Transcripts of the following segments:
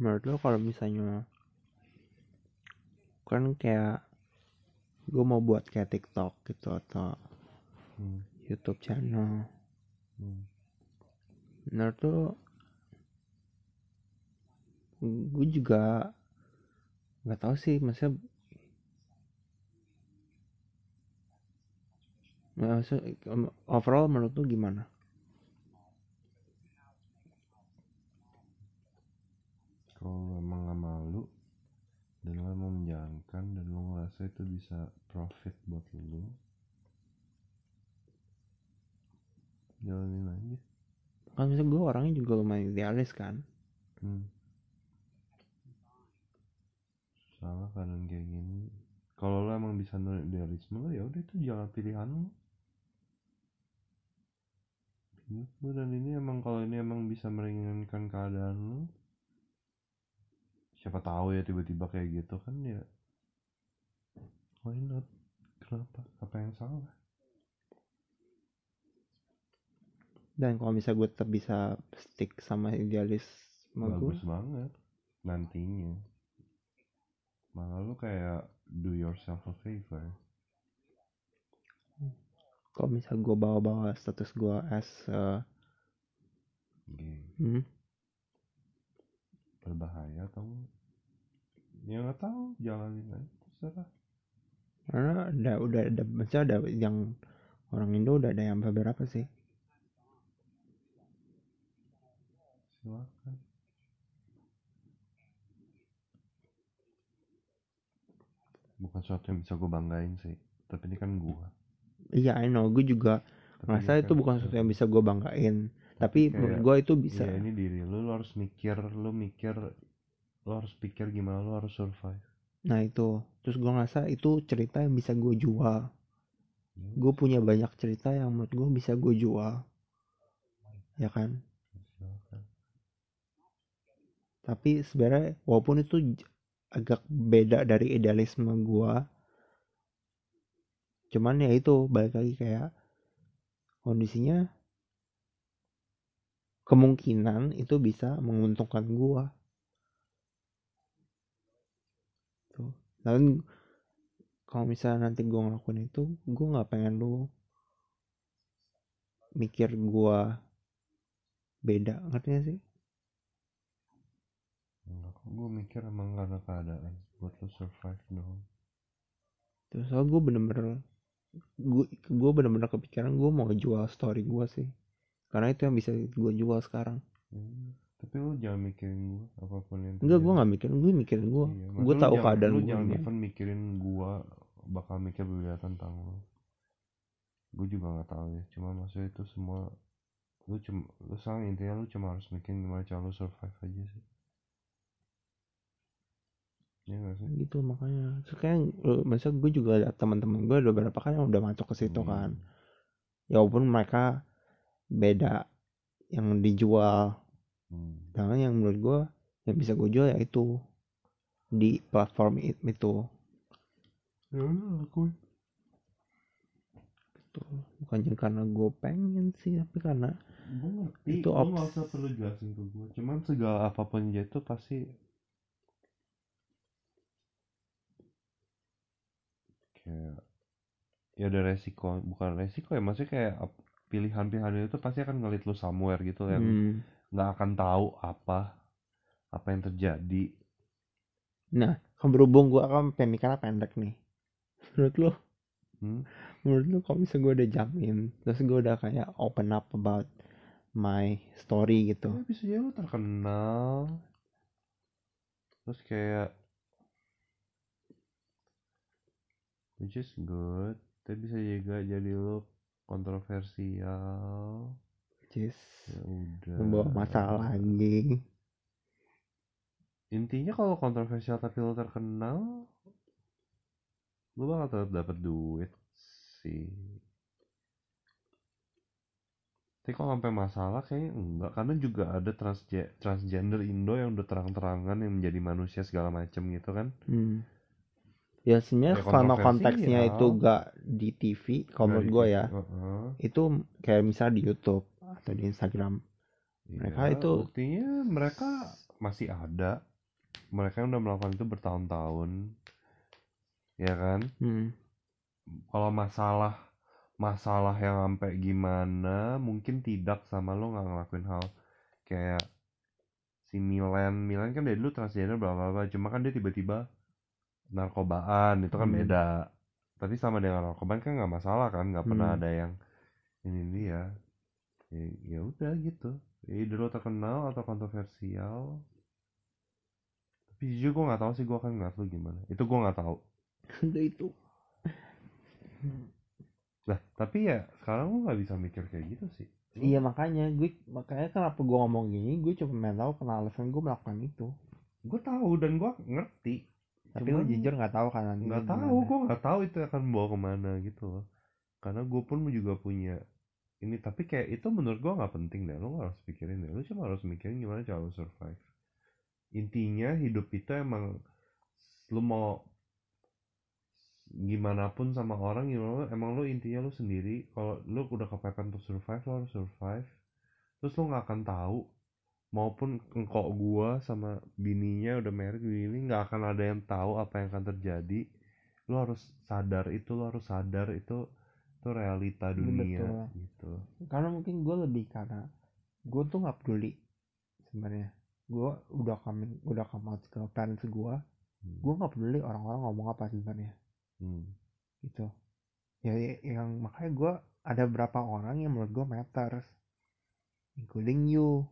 menurut lo kalau misalnya kan kayak gue mau buat kayak TikTok gitu atau Hmm. YouTube channel Hmm. menurut lo gue juga nggak tahu sih maksudnya maksudnya overall menurut lo gimana ngerasa itu bisa profit buat lo jalanin aja. Kan misalnya gue orangnya juga lumayan idealis kan? Hmm. salah kadang kayak gini. Kalau lo emang bisa nol idealisme lo ya udah itu jalan pilihan lo Gitu, dan ini emang kalau ini emang bisa meringankan keadaan lo siapa tahu ya tiba-tiba kayak gitu kan ya why not? Kenapa? Apa yang salah? Dan kalau misalnya gue tetap bisa stick sama idealis sama gue bagus banget. Nantinya. Malah lu kayak do yourself a favor. Kalau misalnya gue bawa-bawa status gue as uh, Gay. hmm, berbahaya atau ya nggak tahu jalanin aja terserah karena ada udah ada maksudnya ada yang orang Indo udah ada yang beberapa sih. Silakan. Bukan sesuatu yang bisa gue banggain sih tapi ini kan gue iya I know gue juga Tapi ngerasa ini itu kan- bukan sesuatu yang bisa gue banggain. Tapi kayak- menurut gue itu bisa. Iya ini diri. Lu, lu harus mikir, lu mikir, lu harus pikir gimana lu harus survive. Nah itu. Terus gue ngerasa itu cerita yang bisa gue jual. Ya, gue punya banyak cerita yang menurut gue bisa gue jual. Ya kan? Tapi sebenarnya walaupun itu agak beda dari idealisme gua cuman ya itu balik lagi kayak kondisinya kemungkinan itu bisa menguntungkan gua dan kalau misalnya nanti gua ngelakuin itu gua nggak pengen lu mikir gua beda ngerti gak sih? Enggak kok, gue mikir emang karena keadaan buat lu survive dong. Terus soalnya gue bener-bener gue gue bener-bener kepikiran gue mau jual story gue sih. Karena itu yang bisa gue jual sekarang. Hmm, Tapi lu jangan mikirin gue apa pun yang enggak gue nggak mikirin gue mikirin gue Iya, gue tahu jangan- keadaan lu gue jangan even mikirin gua bakal mikir berbeda tentang lu. Gue juga nggak tahu ya, cuma maksudnya itu semua lu cuma lu sekarang intinya lu cuma harus mikirin gimana cara lu survive aja sih. Iya gak sih? gitu makanya eh, maksudnya gue juga ada teman-teman gue ada beberapa kan yang udah masuk ke situ Hmm. kan ya walaupun mereka beda yang dijual Hmm. sedangkan yang menurut gue yang bisa gue jual ya itu. Di platform it- itu. Ya lakuin. gitu. Bukannya karena gue pengen sih tapi karena Gue ngerti, Itu ops- gak usah perlu jelasin ke gue Cuman segala apa pun dia itu pasti Kayak Ya ada resiko, bukan resiko ya Maksudnya kayak pilihan-pilihan itu pasti akan ngelit lu somewhere gitu Yang hmm, nggak akan tahu apa Apa yang terjadi Nah, kan berhubung gue akan pemikiran pendek nih. Menurut lo, hmm? menurut lo kalau bisa gue udah jamin, terus gue udah kayak open up about my story gitu. Ya bisa jadi lu terkenal Terus kayak Which is good Tapi bisa juga jadi lu kontroversial Just Ya udah. membawa masalah lagi. Intinya kalau kontroversial tapi lo terkenal, lo bakal tetap dapat duit sih. Tapi kalau sampai masalah kayaknya enggak, karena juga ada transge- transgender Indo yang udah terang-terangan yang menjadi manusia segala macem gitu kan. Hmm. Ya sebenarnya Ya, kalau konteksnya kontroversial. itu gak di TV, kalau menurut gue ya, Heeh. itu kayak misalnya di YouTube atau di Instagram. Iya, Mereka itu- buktinya mereka masih ada. Mereka yang udah melakukan itu bertahun-tahun. Ya kan? Hmm. kalau masalah masalah yang sampai gimana mungkin tidak sama lo nggak ngelakuin hal kayak si Milan. Milan kan dari dulu transgender bla bla bla. Cuma kan dia tiba-tiba narkobaan. Itu kan Hmm. beda. Tapi sama dengan narkobaan kan nggak masalah kan? Nggak pernah Hmm. ada yang ini dia ya, ya udah gitu. Ya lo terkenal atau kontroversial. Tapi jujur gue nggak tahu sih gue akan ngeliat lo gimana. Itu gue nggak tahu. Udah itu. Lah tapi ya sekarang lo nggak bisa mikir kayak gitu sih. Iya makanya gue makanya kenapa gue ngomong gini gue cuma pengen tahu kenapa alasan gue melakukan itu. Gue tahu dan gue ngerti. Tapi lo jujur nggak tahu kan nggak tahu gue nggak tahu itu akan bawa ke mana gitu loh. Karena gue pun juga punya ini tapi kayak itu menurut gue nggak penting deh. Lo nggak harus pikirin deh. Lo cuma harus mikirin gimana cara lo survive. Intinya hidup itu emang lo mau gimana pun sama orang gimana emang lo intinya lo sendiri. Kalau lo udah kepepet untuk survive lo harus survive. Terus lo nggak akan tahu maupun engkau gua sama bininya udah married gini nggak akan ada yang tahu apa yang akan terjadi. Lo harus sadar itu lo harus sadar itu itu realita dunia betul. gitu karena mungkin gue lebih karena gue tuh nggak peduli sebenarnya gue udah coming udah come out ke parents gue Hmm. gue nggak peduli orang-orang ngomong apa sebenarnya Hmm. gitu ya ya- yang makanya gue ada beberapa orang yang menurut gue matters including you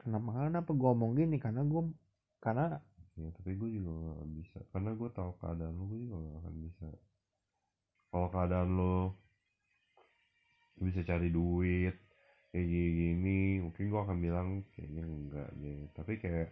kenapa kenapa gue ngomong gini karena gue karena ya tapi gue juga gak bisa karena gue tahu keadaan lo gue juga gak akan bisa kalau keadaan lo bisa cari duit kayak gini, mungkin gue akan bilang kayaknya enggak deh. Tapi kayak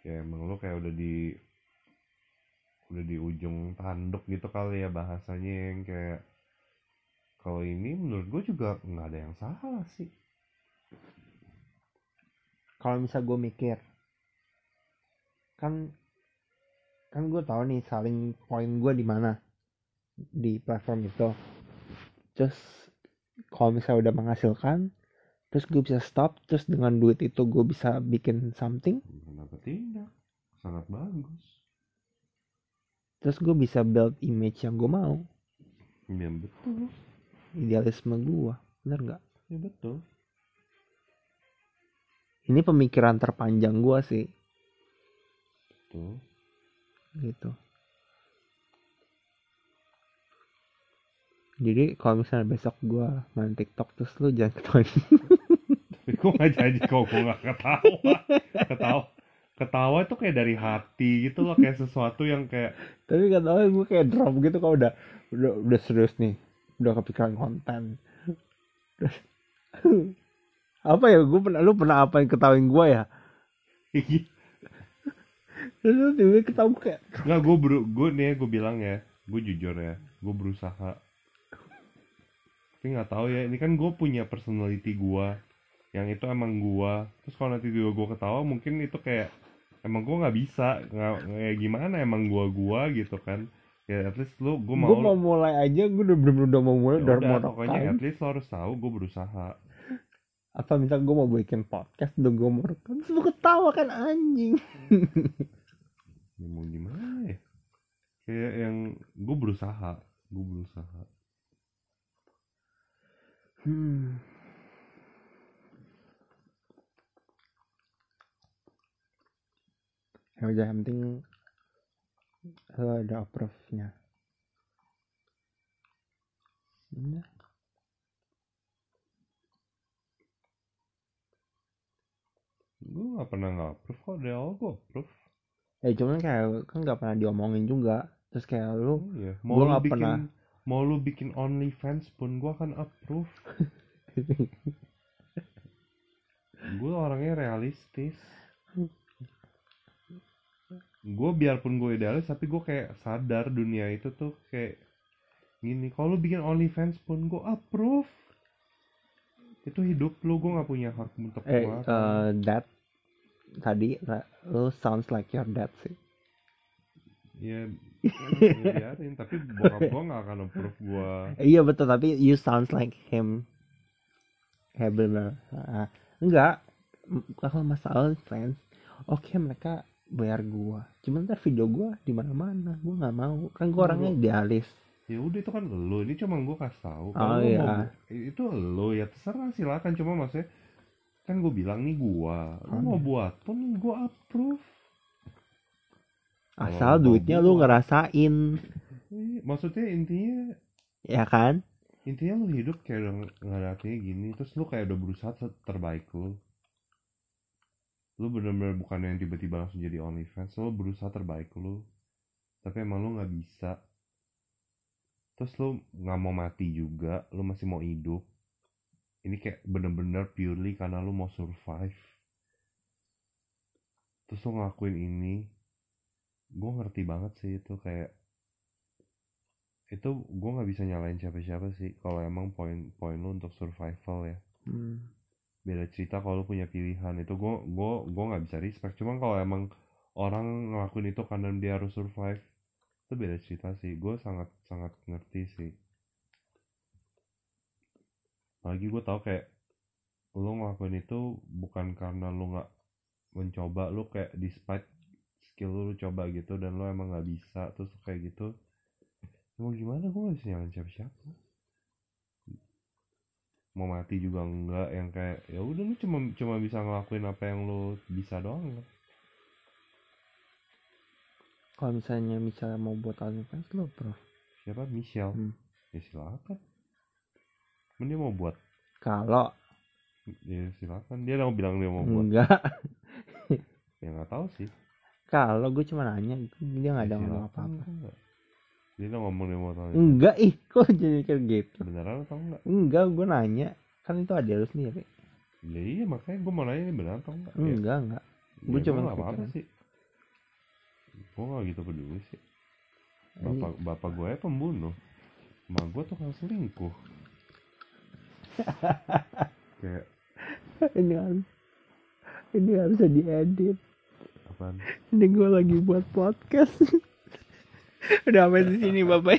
kayak emang lo kayak udah di udah di ujung tanduk gitu kali ya bahasanya yang kayak kalau ini menurut gue juga nggak ada yang salah sih. Kalau misal gue mikir kan kan gue tahu nih saling poin gue di mana di platform itu. Terus kalau misalnya udah menghasilkan terus gue bisa stop terus dengan duit itu gue bisa bikin something. Kenapa tidak sangat bagus. Terus gue bisa build image yang gue mau. Ya betul. Idealisme gue bener nggak? Ya betul. Ini pemikiran terpanjang gue sih. Betul. Gitu jadi kalau misalnya besok gue main TikTok terus lu jangan ketahuan. Tapi gue gak jadi? Kok gue gak ketawa? Ketawa ketawa itu kayak dari hati gitu loh kayak sesuatu yang kayak tapi tau gue kayak drop gitu kalau udah udah udah serius nih. Udah kepikiran konten. Apa ya gue pernah lu pernah apa yang ketahuin gue ya? Lu tiba ketahui kayak nggak gue beru gue nih gue bilang ya gue jujur ya gue berusaha tapi nggak tahu ya. Ini kan gue punya personality gue yang itu emang gue terus kalau nanti juga gue ketawa mungkin itu kayak emang gue nggak bisa. Nggak kayak gimana emang gue gue gitu kan. Ya at least lu gue gue mau mau mulai aja gue udah bener udah mau mulai Ya udah mau pokoknya at least lo harus tahu gue berusaha. Atau misal gue mau bikin podcast udah gue mau rekam terus lu ketawa kan anjing. Ya mau gimana ya? Kayak yang gue berusaha. Gue berusaha hmm. ya udah yang penting lo ada approve nya Udah. gue nggak pernah nggak approve kok dari awal gue approve ya cuman kayak kan nggak pernah diomongin juga terus kayak lu iya gua mau lu nggak bikin pernah. Mau lu bikin OnlyFans pun gue akan approve. Gue orangnya realistis. Gue biarpun gue idealis tapi gue kayak sadar dunia itu tuh kayak gini. Kalau lu bikin OnlyFans pun gue approve. Itu hidup lu gue nggak punya hak untuk eh melarang. eh, dad tadi lu sounds like your dad sih ya ya biarin tapi bokap gue nggak akan approve gue iya betul tapi you sounds like him. Kayak bener Ah, enggak. Kalau masalah fans oke mereka bayar gua. Cuman ntar video gua di mana mana gua nggak mau. Kan gua Oh, orangnya idealis. Ya udah itu kan lo. Ini cuma gue kasih tahu. Oh, kalau lo iya. mau itu lo. Ya terserah silakan. Cuma maksudnya kan gue bilang nih gua. Lo Oh, mau iya. buat pun gue approve asal mau duitnya lu ngerasain. Iya, maksudnya intinya ya kan? intinya lu hidup kayak udah ng- nggak ada artinya gini terus lu kayak udah berusaha ter- terbaik lu. Lu bener-bener bukan yang tiba-tiba langsung jadi OnlyFans lu berusaha terbaik lu. Tapi emang lu nggak bisa. Terus lu nggak mau mati juga lu masih mau hidup. Ini kayak bener-bener purely karena lu mau survive. Terus lu ngelakuin ini gue ngerti banget sih itu kayak itu gue nggak bisa nyalain siapa-siapa sih kalau emang poin poin lu untuk survival ya. Hmm. beda cerita kalau lu punya pilihan itu gue gue gue nggak bisa respect. Cuman kalau emang orang ngelakuin itu karena dia harus survive itu beda cerita sih. Gue sangat sangat ngerti sih. Apalagi gue tau kayak lu ngelakuin itu bukan karena lu nggak mencoba lu kayak despite skill lu, lu coba gitu dan lu emang nggak bisa terus kayak gitu. Mau gimana gue gak bisa nyalain siapa-siapa. Mau mati juga enggak yang kayak ya udah lu cuma cuma bisa ngelakuin apa yang lu bisa doang kan. Kalau misalnya misalnya mau buat OnlyFans lo bro. Siapa? Michelle? Hmm. ya silakan. Dia mau buat? Kalau. Ya silakan. Dia udah bilang dia mau buat. Enggak. Ya nggak tahu sih kalau gue cuma nanya dia nggak ada Ya, ngomong apa apa enggak. dia udah ngomong mau tahu enggak ih kok jadi kayak gitu? Beneran atau enggak enggak gue nanya. Kan itu ada lu sendiri. Ya iya makanya gue mau nanya ini beneran atau enggak ya, enggak enggak. Ya Gua cuma nggak apa-apa kepikiran. sih. Gue nggak gitu peduli sih. Bapak bapak gue pembunuh. Emak gue tukang selingkuh. Kayak ini kan ini harusnya diedit apaan? Ini gue lagi buat podcast. Udah sampai di sini bapak